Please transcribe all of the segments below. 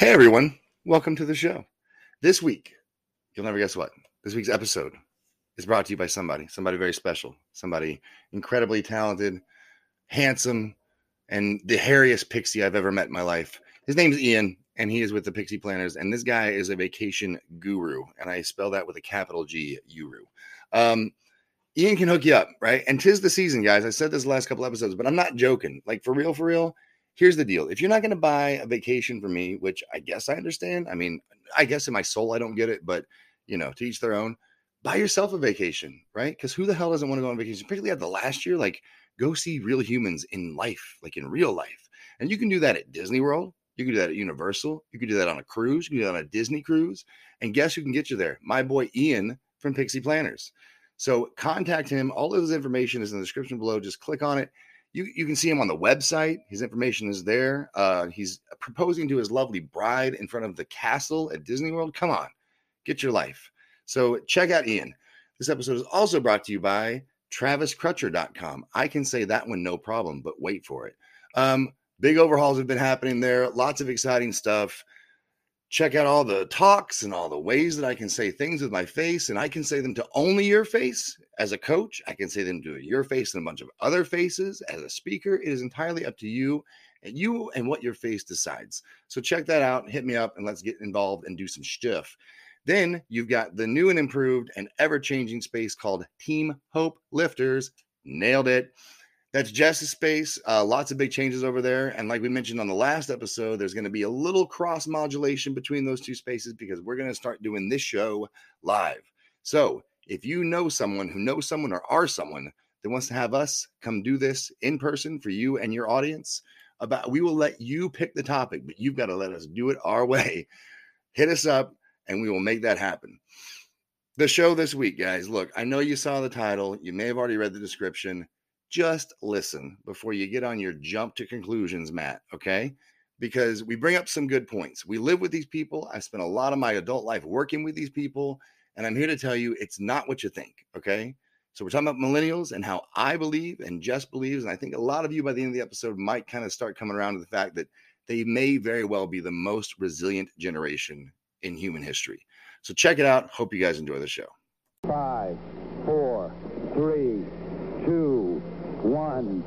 Hey everyone, welcome to the show. This week, you'll never guess what. This week's episode is brought to you by somebody, somebody very special, somebody incredibly talented, handsome, and the hairiest pixie I've ever met in my life. His name's Ian, and he is with the Pixie Planners. And this guy is a vacation guru, and I spell that with a capital G, Uru. Um, Ian can hook you up, right? And tis the season, guys. I said this last couple episodes, but I'm not joking. Like for real, for real here's the deal if you're not going to buy a vacation for me which i guess i understand i mean i guess in my soul i don't get it but you know to each their own buy yourself a vacation right? Because who the hell doesn't want to go on vacation particularly at the last year like go see real humans in life like in real life. And you can do that at disney world you can do that at universal you can do that on a cruise you can do that on a disney cruise and guess who can get you there? My boy ian from pixie planners. So contact him all of his information is in the description below just click on it you you can see him on the website. His information is there. Uh, he's proposing to his lovely bride in front of the castle at Disney World. Come on, get your life. So check out Ian. This episode is also brought to you by TravisCrutcher.com. I can say that one no problem, but wait for it. Um, big overhauls have been happening there. Lots of exciting stuff check out all the talks and all the ways that I can say things with my face, and I can say them to only your face as a coach. I can say them to your face and a bunch of other faces as a speaker. It is entirely up to you and you and what your face decides. So check that out. Hit me up and let's get involved and do some stuff. Then you've got the new and improved and ever changing space called Team Hope Lifters. Nailed it. That's Jess's space. Uh, lots of big changes over there. And like we mentioned on the last episode, there's going to be a little cross modulation between those two spaces because we're going to start doing this show live. So if you know someone who knows someone or are someone that wants to have us come do this in person for you and your audience, about we will let you pick the topic, but you've got to let us do it our way. Hit us up and we will make that happen. The show this week, guys. Look, I know you saw the title. You may have already read the description just listen before you get on your jump to conclusions, mat. Okay. Because we bring up some good points. We live with these people. I spent a lot of my adult life working with these people. And I'm here to tell you it's not what you think. Okay. So we're talking about millennials and how I believe and Jess believes. And I think a lot of you by the end of the episode might kind of start coming around to the fact that they may very well be the most resilient generation in human history. So check it out. Hope you guys enjoy the show. Five, four, three, two, one,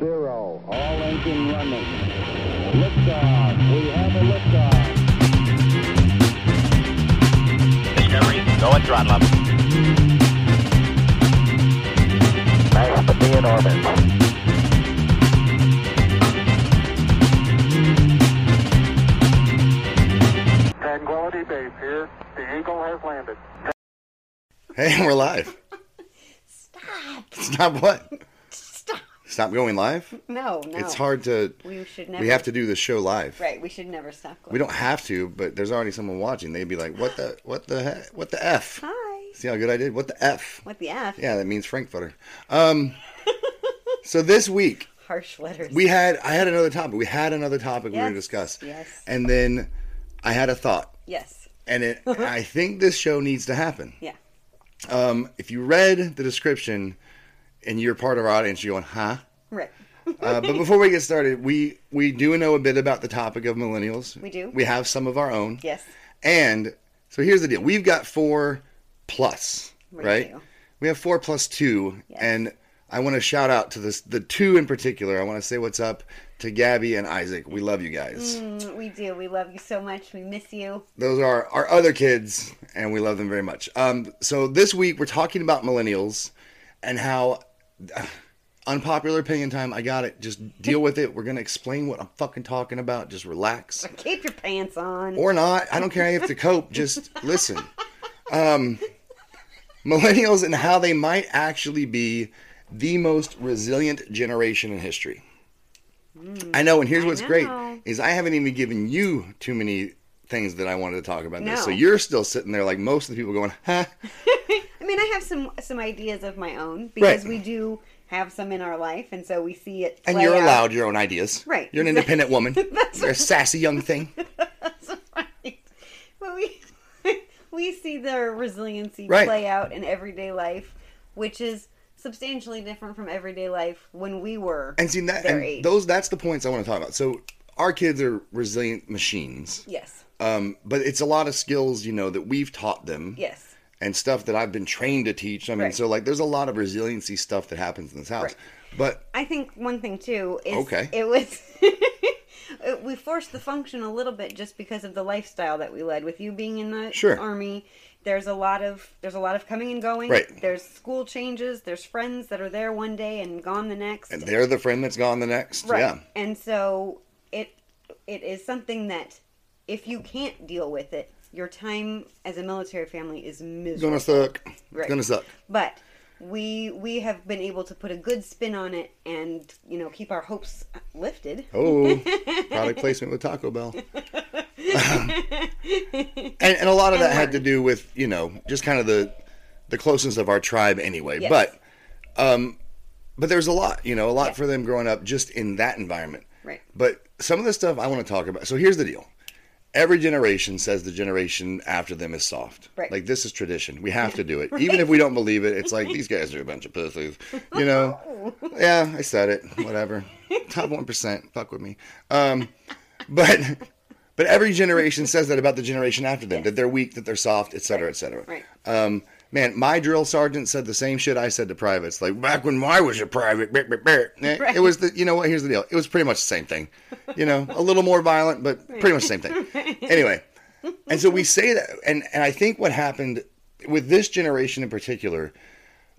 zero. All engine running. Liftoff. We have a liftoff. Discovery, go and throttle up. Nice to be in orbit. Tranquility Base here. The Eagle has landed. Hey, we're live. Stop. Stop what? Stop. Going live? No, no. It's hard to. We should never. We have to do the show live. Right. We should never stop. Going. We don't have to, but there's already someone watching. They'd be like, "What the? What the? Heck? What the f? Hi. See how good I did? What the f? What the f? Yeah, that means Frankfurter. Um, so this week Harsh letters. we had I had another topic. We had another topic we were going to discuss. yes. And then I had a thought, Yes. and it I think this show needs to happen. Yeah. Um, if you read the description and you're part of our audience, you're going, huh? Right. Uh, but before we get started, we we do know a bit about the topic of millennials. We do. We have some of our own. Yes. And so here's the deal: we've got four plus, We right? do. We have four plus two, Yes. and I want to shout out to this the two in particular. I want to say what's up to Gabby and Isaac. We love you guys. Mm, we do. We love you so much. We miss you. Those are our other kids, and we love them very much. Um, so this week we're talking about millennials and how unpopular opinion time. I got it. Just deal with it. We're gonna explain what I'm fucking talking about. Just relax. Keep your pants on. or not. I don't care you have to cope. Just listen. Um, millennials and how they might actually be the most resilient generation in history. I know, and here's Mm, I what's great is I haven't even given you too many things that I wanted to talk about this. So you're still sitting there like most of the people going, huh? I mean, I have some some ideas of my own because Right. we do have some in our life, and so we see it. And you're out. allowed your own ideas. Right, You're an independent woman. That's you're a sassy young thing. That's right. But we we see their resiliency Right. play out in everyday life, which is substantially different from everyday life when we were And see that their and age. those that's the points I want to talk about. So our kids are resilient machines. Yes. Um, but it's a lot of skills, you know, that we've taught them Yes. And stuff that I've been trained to teach. I mean, Right. so like there's a lot of resiliency stuff that happens in this house. Right. But I think one thing too is Okay. it was we forced the function a little bit just because of the lifestyle that we led. With you being in the Sure. army, there's a lot of there's a lot of coming and going. Right. There's school changes. There's friends that are there one day and gone the next. and they're the friend that's gone the next. right. Yeah. And so it it is something that if you can't deal with it, your time as a military family is miserable. gonna suck. It's Right. gonna suck. But we we have been able to put a good spin on it and you know keep our hopes lifted. Oh, product placement with Taco Bell. and, and a lot of that had to do with you know just kind of the the closeness of our tribe anyway. Yes. But um, but there's a lot, you know, a lot Yeah. for them growing up just in that environment. Right. But some of the stuff I want to talk about. So here's the deal. Every generation says the generation after them is soft. Right. Like this is tradition. We have to do it. Even if we don't believe it, it's like these guys are a bunch of pussies. You know? yeah, I said it. Whatever. Top one percent. Fuck with me. Um, but but every generation says that about the generation after them, that they're weak, that they're soft, et cetera, et cetera. Right. Um, man, my drill sergeant said the same shit I said to privates. Like back when I was a private, Right. it was the. You know what? Here's the deal. It was pretty much the same thing. You know, a little more violent, but pretty much the same thing. Anyway, and so we say that, and and I think what happened with this generation in particular,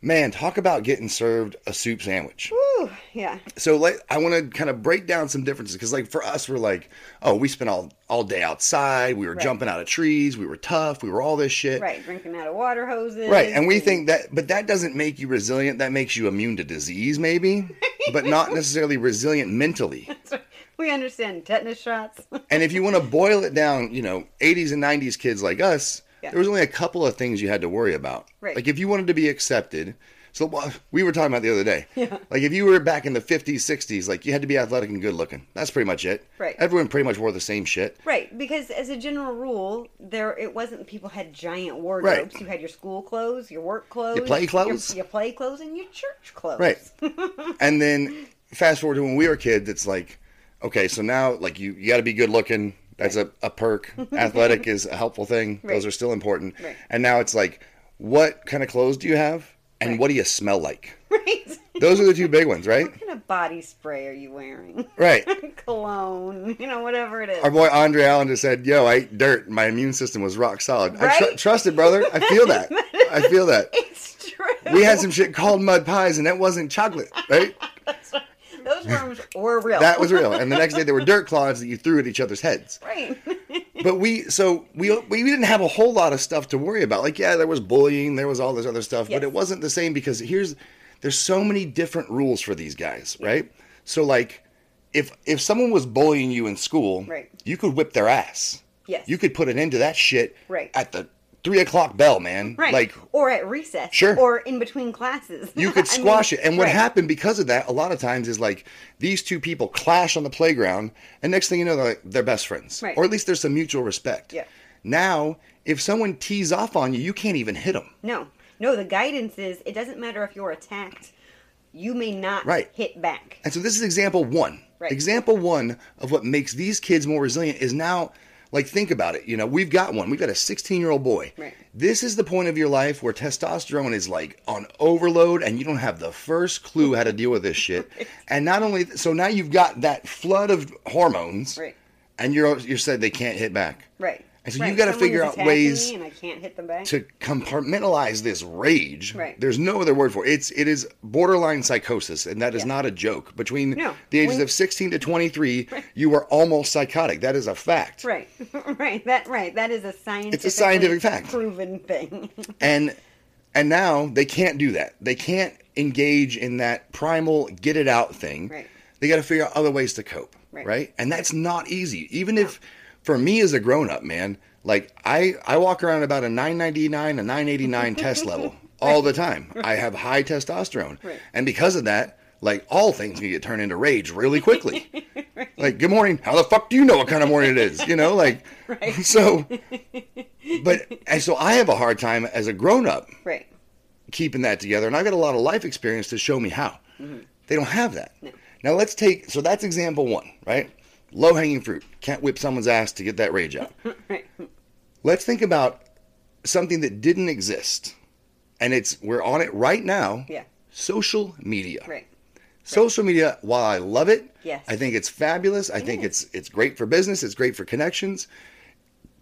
man, talk about getting served a soup sandwich Whew, yeah. so like I want to kind of break down some differences because like for us we're like oh we spent all all day outside we were Right. jumping out of trees we were tough we were all this shit Right. Drinking out of water hoses. Right, and we think that but that doesn't make you resilient that makes you immune to disease maybe but not necessarily resilient mentally we understand tetanus shots. and if you want to boil it down you know 80s and 90s kids like us Yeah. there was only a couple of things you had to worry about Right. like if you wanted to be accepted so we were talking about the other day Yeah. like if you were back in the 50s 60s like you had to be athletic and good looking that's pretty much it Right. everyone pretty much wore the same shit right, because as a general rule, there it wasn't people had giant wardrobes. Right. You had your school clothes, your work clothes, your play your- clothes. your, play clothes, and your church clothes. right and then fast forward to when we were kids it's like okay so now like you, you got to be good looking that's a, a perk athletic is a helpful thing those are still important Right. and now it's like what kind of clothes do you have and Right. what do you smell like Right. those are the two big ones right what kind of body spray are you wearing? right Cologne, you know, whatever it is. Our boy Andre Allen just said, "Yo, I ate dirt. My immune system was rock solid. I tr- Right? trust it, brother. I feel that. I feel that. it's true. We had some shit called mud pies, and that wasn't chocolate, right? Those worms were real. That was real. And the next day, there were dirt clods that you threw at each other's heads. right. But we, so we, we didn't have a whole lot of stuff to worry about. Like, yeah, there was bullying, there was all this other stuff, Yes. but it wasn't the same because here's, there's so many different rules for these guys, right? So like, if if someone was bullying you in school, Right. you could whip their ass. Yes. You could put an end to that shit Right. at the three o'clock bell, man. Right. Like or at recess. Sure. Or in between classes. you could I mean, squash it. And what right. happened because of that, a lot of times, is like these two people clash on the playground, and next thing you know, they're, like, they're best friends, Right. or at least there's some mutual respect. Yeah. Now, if someone tees off on you, you can't even hit them. No. No, the guidance is it doesn't matter if you're attacked. You may not Right. hit back. And so this is example one. Right. Example one of what makes these kids more resilient is now, like, think about it. You know, we've got one. We've got a 16 year old boy. Right. This is the point of your life where testosterone is like on overload and you don't have the first clue how to deal with this shit. And not only, so now you've got that flood of hormones. Right. And you're, you're said they can't hit back. Right. And so right. you've got to figure out ways and I can't hit them back. to compartmentalize this rage. Right. There's no other word for it. It's it is borderline psychosis, and that is Yeah. not a joke. Between No. the ages of 16 to 23, you are almost psychotic. That is a fact. Right, right. That right. That is a scientific. scientific fact. Proven thing. And and now they can't do that. They can't engage in that primal get it out thing. Right. They got to figure out other ways to cope. Right. Right. And that's not easy. Even if for me as a grown up, man, like I I walk around about a 999, a 989 test level all the time. I have high testosterone. Right. And because of that, like all things can get turned into rage really quickly. Like, good morning. How the fuck do you know what kind of morning it is? You know, like, so, but, and so I have a hard time as a grown up right. keeping that together. And I've got a lot of life experience to show me how. Mm-hmm. They don't have that. Now let's take, so that's example one, right? Low hanging fruit. Can't whip someone's ass to get that rage out. Right. Let's think about something that didn't exist, and it's we're on it right now. Yeah. Social media. Right. Social media, while I love it, Yes. I think it's fabulous. I think is. it's it's great for business. It's great for connections.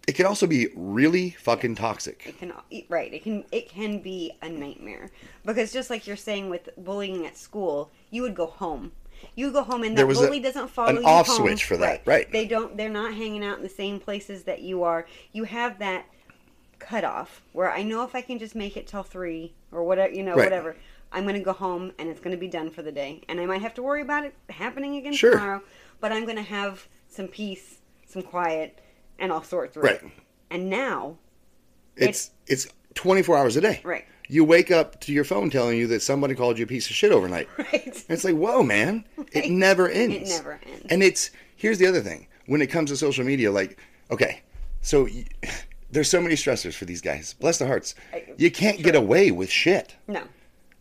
It can also be really fucking toxic. It can right. It can it can be a nightmare because just like you're saying with bullying at school, you would go home. You go home and that was a- doesn't follow an you off home. switch for that, right. They don't. They're not hanging out in the same places that you are. You have that cutoff where I know if I can just make it till three or whatever, you know, Right. whatever. I'm going to go home and it's going to be done for the day. And I might have to worry about it happening again Sure. tomorrow, but I'm going to have some peace, some quiet, and I'll sort through it. Right. And now, It's it's 24 hours a day. Right. You wake up to your phone telling you that somebody called you a piece of shit overnight. right? And it's like, whoa, man, it never ends. It never ends. And it's here's the other thing: when it comes to social media, like, okay, so y- there's so many stressors for these guys. Bless their hearts. You can't get away with shit No.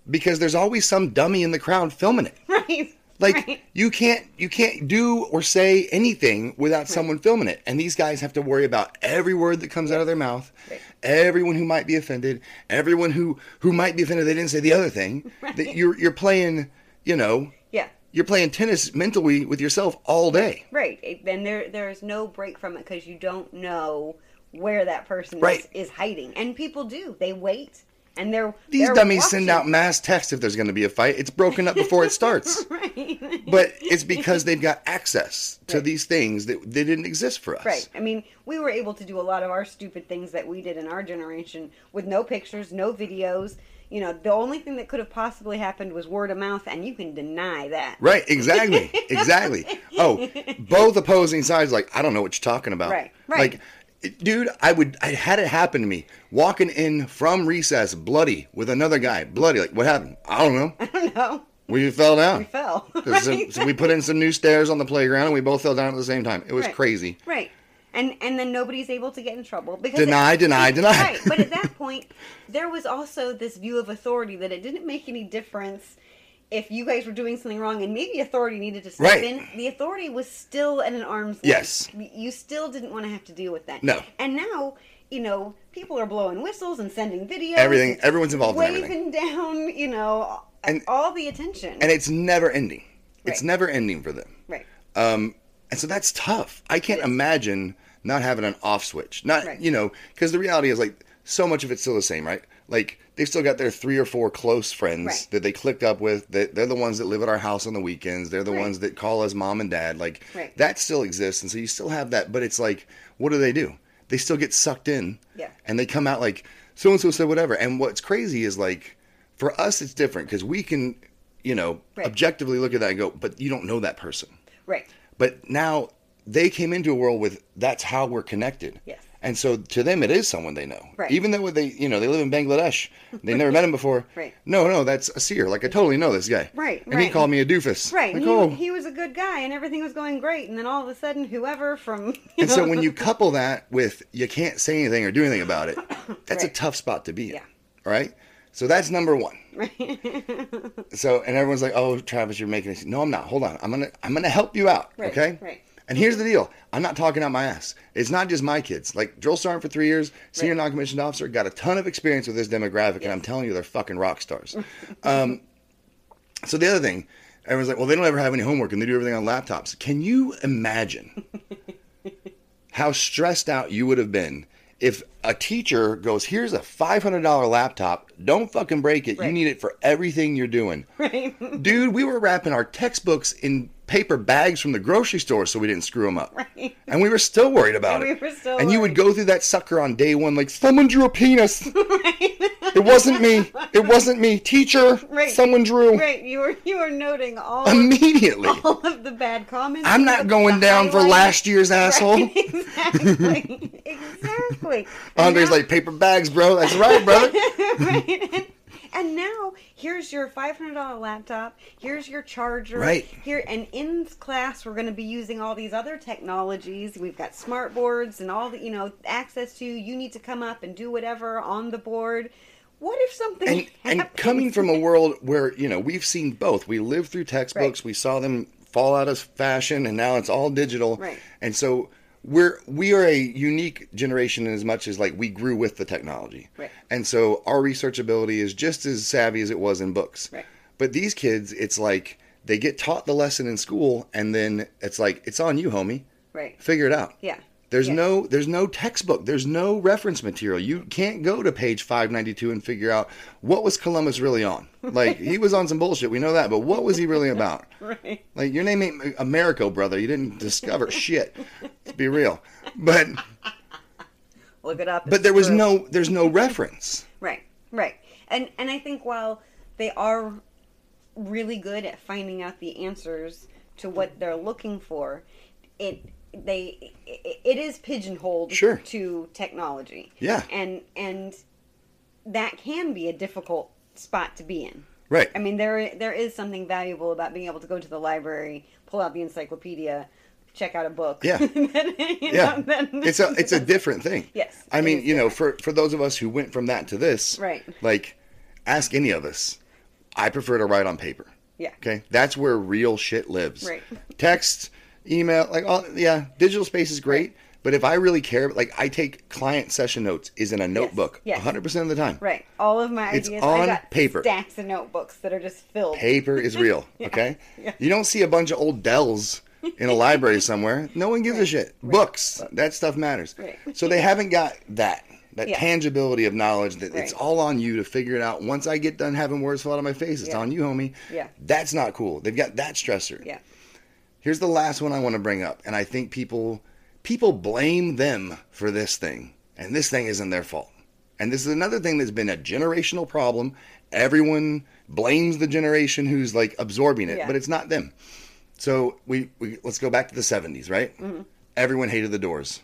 because there's always some dummy in the crowd filming it. Right. Like Right. you can't you can't do or say anything without someone filming it. And these guys have to worry about every word that comes out of their mouth, Right. everyone who might be offended, everyone who who might be offended they didn't say the other thing. That you're you're playing, you know, Yeah. you're playing tennis mentally with yourself all day. Right. Then there there's no break from it because you don't know where that person Right. is, is hiding, and people do. They wait, and they're These they're dummies send out mass text if there's going to be a fight. It's broken up before it starts. right. But it's because they've got access to Right. these things that they didn't exist for us. Right. I mean, we were able to do a lot of our stupid things that we did in our generation with no pictures, no videos. You know, the only thing that could have possibly happened was word of mouth, and you can deny that. Right, exactly, exactly. Oh, both opposing sides like I don't know what you're talking about. Right, right. Like, dude, I would I had it happen to me walking in from recess, bloody with another guy, bloody. Like, what happened? I don't know. I don't know. We fell down. We fell. Uh, right. so we put in some new stairs on the playground, and we both fell down at the same time. It was Right. crazy. Right. And and then nobody's able to get in trouble because Deny, deny, deny. Right. But at that point, there was also this view of authority that it didn't make any difference if you guys were doing something wrong and maybe authority needed to step Right. in. The authority was still at an arm's length. Yes. You still didn't want to have to deal with that. No. And now, you know, people are blowing whistles and sending videos. Everything- everyone's involved in waving everything. down, you know, And- all the attention. And it's never ending. It's never ending for them. right. Um, and so that's tough. I can't imagine not having an off switch. Not Right. you know, because the reality is like so much of it's still the same, right? Like they've still got their three or four close friends Right. that they clicked up with. That they're the ones that live at our house on the weekends. They're the Right. ones that call us mom and dad. Like Right. that still exists, and so you still have that. But it's like, what do they do? They still get sucked in, Yeah. and they come out like so and so said whatever. And what's crazy is like for us, it's different because we can, you know, objectively look at that and go, but you don't know that person. Right. But now they came into a world with that's how we're connected. Yes. And so to them, it is someone they know. Right. Even though they, you know, they live in Bangladesh, they never met him before. Right. No, no, that's a seer. Like I totally know this guy. Right, And he called me a doofus. Right. Like, he, oh. he was a good guy and everything was going great. And then all of a sudden, whoever from. and so when you couple that with you can't say anything or do anything about it, that's a tough spot to be in. Yeah. Right. So that's number one. Right. So and everyone's like, "Oh, Travis, you're making it." No, I'm not. Hold on. I'm gonna I'm gonna help you out. Right, Okay. right. And here's the deal. I'm not talking out my ass. It's not just my kids. Like drill sergeant for three years, senior Right. non-commissioned officer, got a ton of experience with this demographic, and I'm telling you, they're fucking rock stars. um, so the other thing, everyone's like, "Well, they don't ever have any homework, and they do everything on laptops." Can you imagine how stressed out you would have been if a teacher goes, "Here's a $500 laptop. Don't fucking break it. You need it for everything you're doing." right. Dude, we were wrapping our textbooks in paper bags from the grocery store so we didn't screw them up. Right. And we were still worried about And it. we were still and you would go through that sucker on day one like, someone drew a penis. right. It wasn't me. It wasn't me. Teacher, Right. someone drew. Right. You were you were noting all of, Immediately. all of the bad comments. I'm not going down for last year's asshole. Right, exactly. exactly. Andre's now- like, paper bags, bro. That's right, brother. right. And, and now here's your five hundred dollar laptop. Here's your charger. Right. Here and in class we're going to be using all these other technologies. We've got smart boards and all the you know access to. You need to come up and do whatever on the board. What if something and and coming from a world where you know we've seen both we lived through textbooks Right. we saw them fall out of fashion and now it's all digital. Right. And so we're we are a unique generation in as much as like we grew with the technology. Right. And so our research ability is just as savvy as it was in books. Right. But these kids, it's like they get taught the lesson in school and then it's like it's on you, homie. Right. Figure it out. Yeah. There's Yeah. no there's no textbook. There's no reference material. You can't go to page 592 and figure out what was Columbus really on. Like he was on some bullshit. We know that, but what was he really about? Right. Like your name ain't Amerigo, brother. You didn't discover shit. Be real. But Look it up. but there was true. no there's no reference. Right, right. And and I think while they are really good at finding out the answers to what they're looking for, it they it, it is pigeonholed Sure. to technology. Yeah. And and that can be a difficult spot to be in. Right. I mean, there there is something valuable about being able to go to the library, pull out the encyclopedia, check out a book. Yeah. You Yeah. know, then- It's a it's a different thing. Yes, I mean, you know, for for those of us who went from that to this, Right. Like, ask any of us. I prefer to write on paper. Yeah. Okay, that's where real shit lives. Right. Text, email, like all yeah, digital space is great. But if I really care, like I take client session notes is in a notebook, yes. 100% of the time. Right. All of my It's ideas. on I got paper. Stacks of notebooks that are just filled. Paper is real. Okay. Yeah. You don't see a bunch of old Dells in a library somewhere. No one gives a shit. Books, that stuff matters. Right. So they haven't got that. That Yeah. tangibility of knowledge that it's all on you to figure it out. Once I get done having words fall out of my face, it's Yeah. on you, homie. Yeah. That's not cool. They've got that stressor. Yeah. Here's the last one I want to bring up, and I think people people blame them for this thing, and this thing isn't their fault. And this is another thing that's been a generational problem. Everyone blames the generation who's like absorbing it, Yeah. but it's not them. So we, we let's go back to the 70s, right? Mm-hmm. Everyone hated the Doors.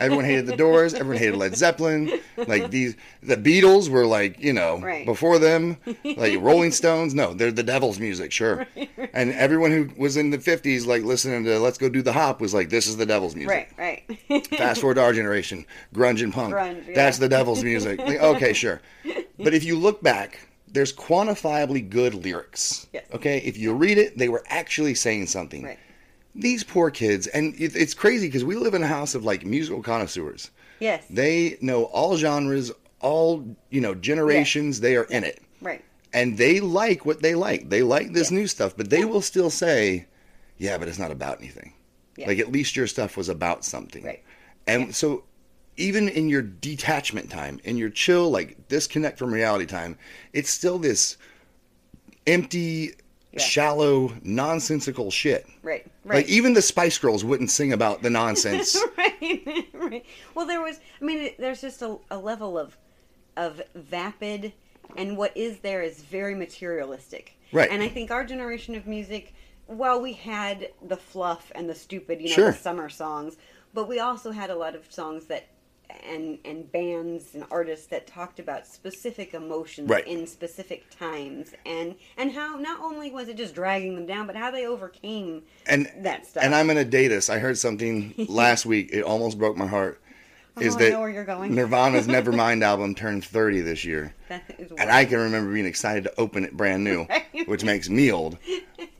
Everyone hated the Doors. Everyone hated Led Zeppelin. Like these, the Beatles were like, you know, Right. before them, like Rolling Stones. No, they're the devil's music, sure. And everyone who was in the '50s, like listening to "Let's Go Do the Hop," was like, "This is the devil's music." Right. Right. Fast forward to our generation, grunge and punk. Grunge, yeah. That's the devil's music. Like, okay, sure. But if you look back, there's quantifiably good lyrics. Yes. Okay, if you read it, they were actually saying something right. these poor kids and it, it's crazy because we live in a house of like musical connoisseurs Yes. they know all genres all you know generations they are in it right. and they like what they like they like this Yeah. new stuff but they will still say yeah but it's not about anything like at least your stuff was about something Right. and so even in your detachment time in your chill like disconnect from reality time it's still this empty Yeah. shallow nonsensical shit Right. Right. like even the Spice Girls wouldn't sing about the nonsense. right, right. Well, there was. I mean, there's just a, a level of of vapid, and what is there is very materialistic. Right. And I think our generation of music, while we had the fluff and the stupid, you know, Sure. the summer songs, but we also had a lot of songs that. And and bands and artists that talked about specific emotions Right. in specific times, and and how not only was it just dragging them down, but how they overcame and that stuff. and I'm gonna date us. I heard something last week. It almost broke my heart. Is Oh, I that know where you're going. Nirvana's Nevermind album turned 30 this year, that is and I can remember being excited to open it brand new, Right. which makes me old.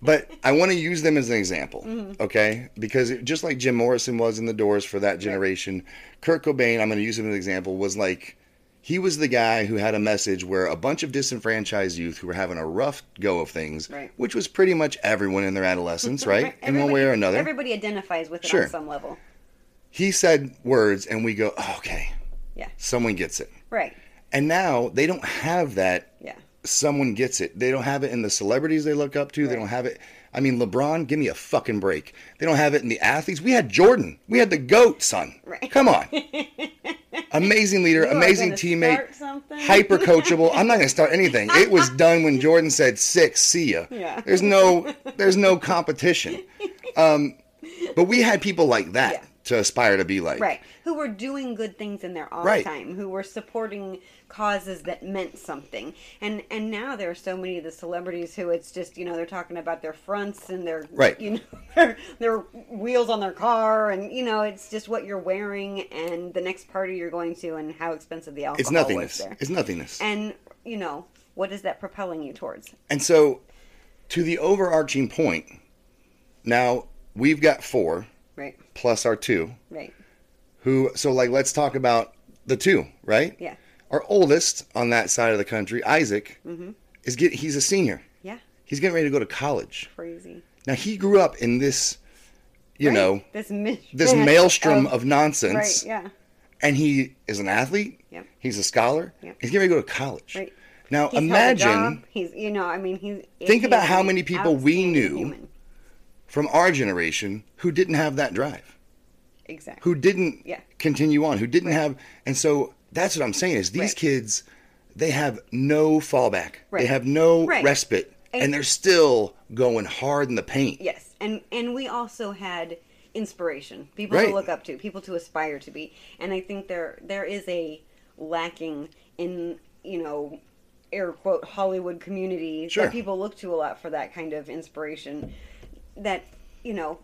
But I want to use them as an example, Mm-hmm. okay? Because it, just like Jim Morrison was in the Doors for that generation, Kurt Cobain, I'm going to use him as an example, was like he was the guy who had a message where a bunch of disenfranchised youth who were having a rough go of things, Right. which was pretty much everyone in their adolescence, right? In one way or another. Everybody identifies with it Sure. on some level. He said words, and we go, oh, okay, Yeah. someone gets it. Right. And now they don't have that. Yeah. Someone gets it. They don't have it in the celebrities they look up to. They don't have it. I mean, LeBron, give me a fucking break. They don't have it in the athletes. We had Jordan. We had the GOAT, son. Right. Come on. amazing leader, You amazing teammate, hyper coachable. I'm not going to start anything. It was done when Jordan said six, see ya. Yeah. There's no, there's no competition. Um, but we had people like that Yeah. To aspire to be like. Right. Who were doing good things in their off Right. time, who were supporting causes that meant something. And and now there are so many of the celebrities who it's just, you know, they're talking about their fronts and their Right. you know their, their wheels on their car and you know, it's just what you're wearing and the next party you're going to and how expensive the alcohol is. It's nothingness. It's nothingness. And, you know, what is that propelling you towards? And so, to the overarching point, Now we've got four Right. plus our two. Right. Who? So like, let's talk about the two, right? Yeah. Our oldest on that side of the country, Isaac, Mm-hmm. is get. He's a senior. Yeah. He's getting ready to go to college. Crazy. Now he grew up in this, you Right. know, this mi- this maelstrom of nonsense, Right. Yeah. and he is an athlete. Yep. He's a scholar. He's getting ready to go to college. Right. Now He's imagine. He's you know I mean he's Think about how many people we knew. From our generation who didn't have that drive, exactly who didn't Yeah. continue on, who didn't have, and so that's what I'm saying is these Right. kids, they have no fallback, they have no Right. respite, and, And- they're still going hard in the paint. yes and and we also had inspiration people Right. to look up to people to aspire to be and I think there there is a lacking in you know air quote Hollywood community Sure. that people look to a lot for that kind of inspiration that you know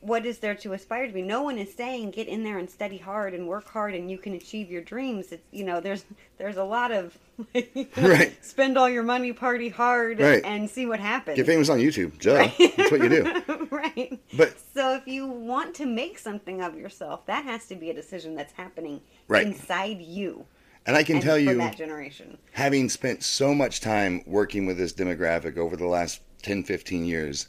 what is there to aspire to be no one is saying get in there and study hard and work hard and you can achieve your dreams it's you know there's there's a lot of Right. spend all your money party hard Right. and see what happens Get famous on YouTube, duh. That's what you do. right But so if you want to make something of yourself that has to be a decision that's happening Right. inside you and I can and tell you, that generation having spent so much time working with this demographic over the last 10, 15 years,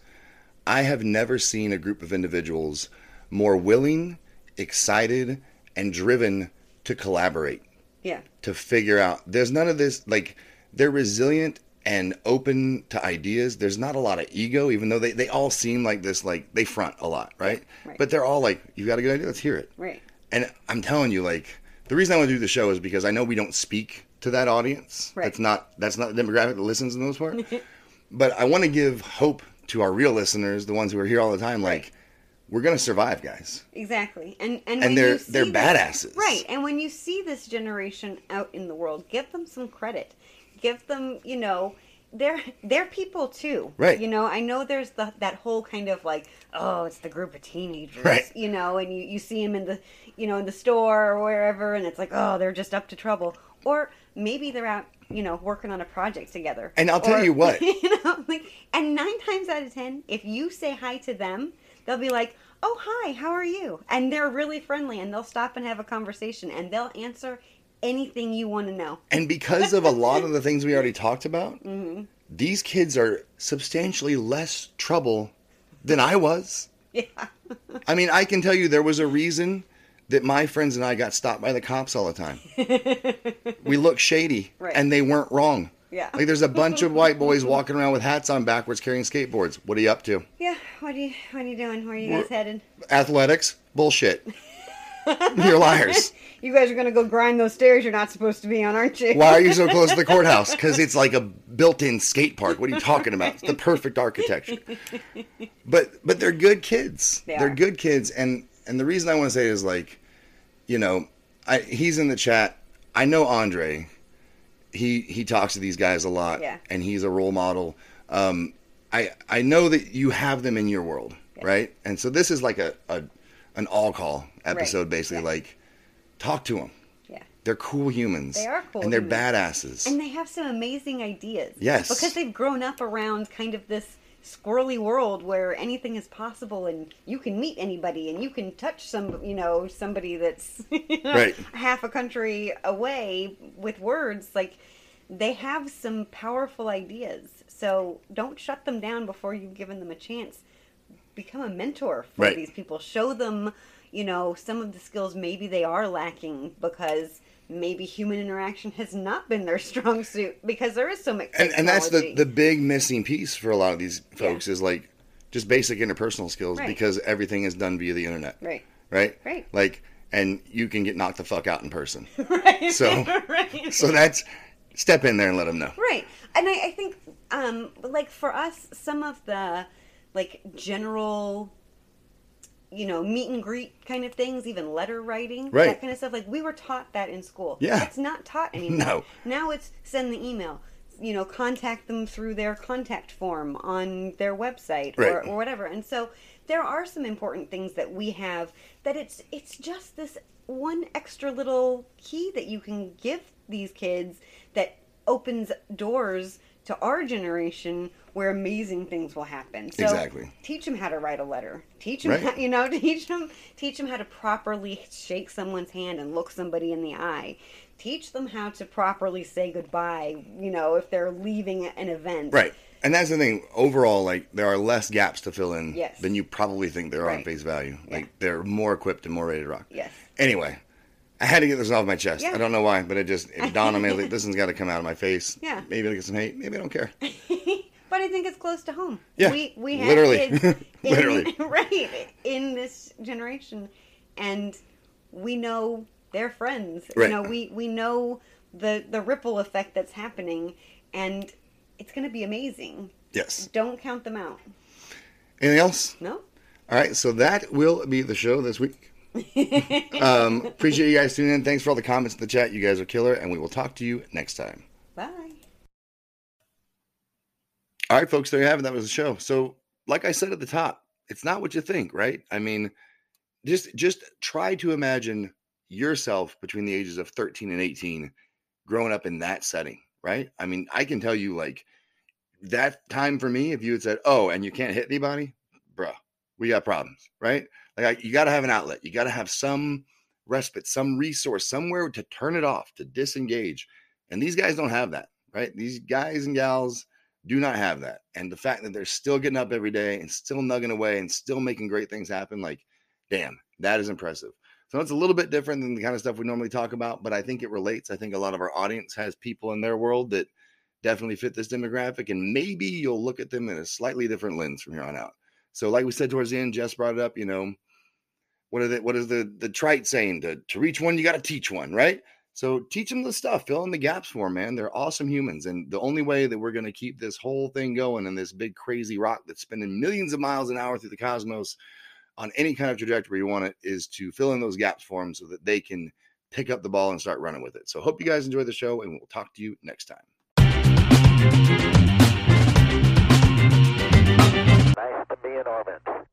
I have never seen a group of individuals more willing, excited, and driven to collaborate, yeah to figure out. There's none of this, like, they're resilient and open to ideas. There's not a lot of ego, even though they, they all seem like this, like, they front a lot, right? right. But they're all like, "You've got a good idea? Let's hear it. right And I'm telling you, like, the reason I want to do the show is because I know we don't speak to that audience. Right. That's not that's not the demographic that listens in those part. but I want to give hope to our real listeners, the ones who are here all the time. Like, Right. we're gonna survive, guys. Exactly, and and, And they're- they're this- badasses. right? And when you see this generation out in the world, give them some credit. Give them, you know, they're they're people too, Right. You know, I know there's the that whole kind of like, oh, it's the group of teenagers, Right. You know, and you you see them in the you know in the store or wherever, and it's like, oh, they're just up to trouble, or maybe they're out. You know, working on a project together. And I'll tell Or- you what. you know, like, and nine times out of ten, if you say hi to them, they'll be like, "Oh, hi, how are you?" And they're really friendly, and they'll stop and have a conversation, and they'll answer anything you want to know. And because of a lot of the things we already talked about, Mm-hmm. these kids are substantially less trouble than I was. Yeah, I mean, I can tell you there was a reason that my friends and I got stopped by the cops all the time. we look shady, Right. and they weren't wrong. Yeah. Like there's a bunch of white boys walking around with hats on backwards carrying skateboards. What are you up to? yeah. What are you What are you doing? Where are you guys headed? Athletics? Bullshit. You're liars. You guys are gonna go grind those stairs you're not supposed to be on, aren't you? Why are you so close to the courthouse? Because it's like a built-in skate park. What are you talking about? It's the perfect architecture. But but they're good kids. They are are. good kids, and and the reason I want to say is like, you know, I he's in the chat. I know Andre. He he talks to these guys a lot, Yeah. and he's a role model. Um, I I know that you have them in your world, right? And so this is like a, a an all call episode, basically. yeah. Like, talk to them. Yeah. They're cool humans. They are cool And they're humans. badasses. And they have some amazing ideas. Yes. Because they've grown up around kind of this squirrely world where anything is possible and you can meet anybody and you can touch some, you know, somebody that's you know, Right. half a country away with words. Like they have some powerful ideas. So don't shut them down before you've given them a chance. Become a mentor for Right. these people. Show them, you know, some of the skills maybe they are lacking because maybe human interaction has not been their strong suit because there is so much and, and that's the, the big missing piece for a lot of these folks is like just basic interpersonal skills Right. because everything is done via the internet. right Right? Right. Like, and you can get knocked the fuck out in person. right So- right So that's step in there and let them know. right and I, I think um like for us some of the like general you know meet and greet kind of things even letter writing Right. that kind of stuff like we were taught that in school Yeah. it's not taught anymore No. now it's send the email you know contact them through their contact form on their website or, or whatever and so there are some important things that we have that it's it's just this one extra little key that you can give these kids that opens doors to our generation where amazing things will happen. So Exactly. teach them how to write a letter. Teach them, Right. how, you know, teach them, teach them how to properly shake someone's hand and look somebody in the eye. Teach them how to properly say goodbye. You know, if they're leaving an event. Right. And that's the thing. Overall, like there are less gaps to fill in Yes. than you probably think there are on face value. Like Yeah. they're more equipped and more ready to rock. Yes. Anyway, I had to get this off my chest. Yeah. I don't know why, but it just it dawned on me like this one's got to come out of my face. Yeah. Maybe I get some hate. Maybe I don't care. but I think it's close to home. Yeah, we we have literally. kids in, Literally. right in this generation, and we know their friends. Right. You know, we we know the the ripple effect that's happening, and it's going to be amazing. Yes. Don't count them out. Anything else? No. All right. So that will be the show this week. um, appreciate you guys tuning in. Thanks for all the comments in the chat. You guys are killer, and we will talk to you next time. Bye. All right, folks, there you have it. That was the show. So, like I said at the top, it's not what you think, right? I mean, just just try to imagine yourself between the ages of 13 and 18 growing up in that setting, right? I mean, I can tell you like that time for me, if you had said, "Oh, and you can't hit anybody," bruh, we got problems, right? Like you got to have an outlet. You got to have some respite, some resource, somewhere to turn it off, to disengage. And these guys don't have that, right? These guys and gals do not have that. And the fact that they're still getting up every day and still nugging away and still making great things happen, like, damn, that is impressive. So it's a little bit different than the kind of stuff we normally talk about, but I think it relates. I think a lot of our audience has people in their world that definitely fit this demographic, and maybe you'll look at them in a slightly different lens from here on out. So, like we said towards the end, Jess brought it up. You know, what are the what is the the trite saying? To to reach one you got to teach one right? So teach them the stuff fill in the gaps for them man. They're awesome humans and the only way that we're going to keep this whole thing going and this big crazy rock that's spinning millions of miles an hour through the cosmos on any kind of trajectory you want it is to fill in those gaps for them so that they can pick up the ball and start running with it. So hope you guys enjoy the show and we'll talk to you next time. Nice to be in orbit.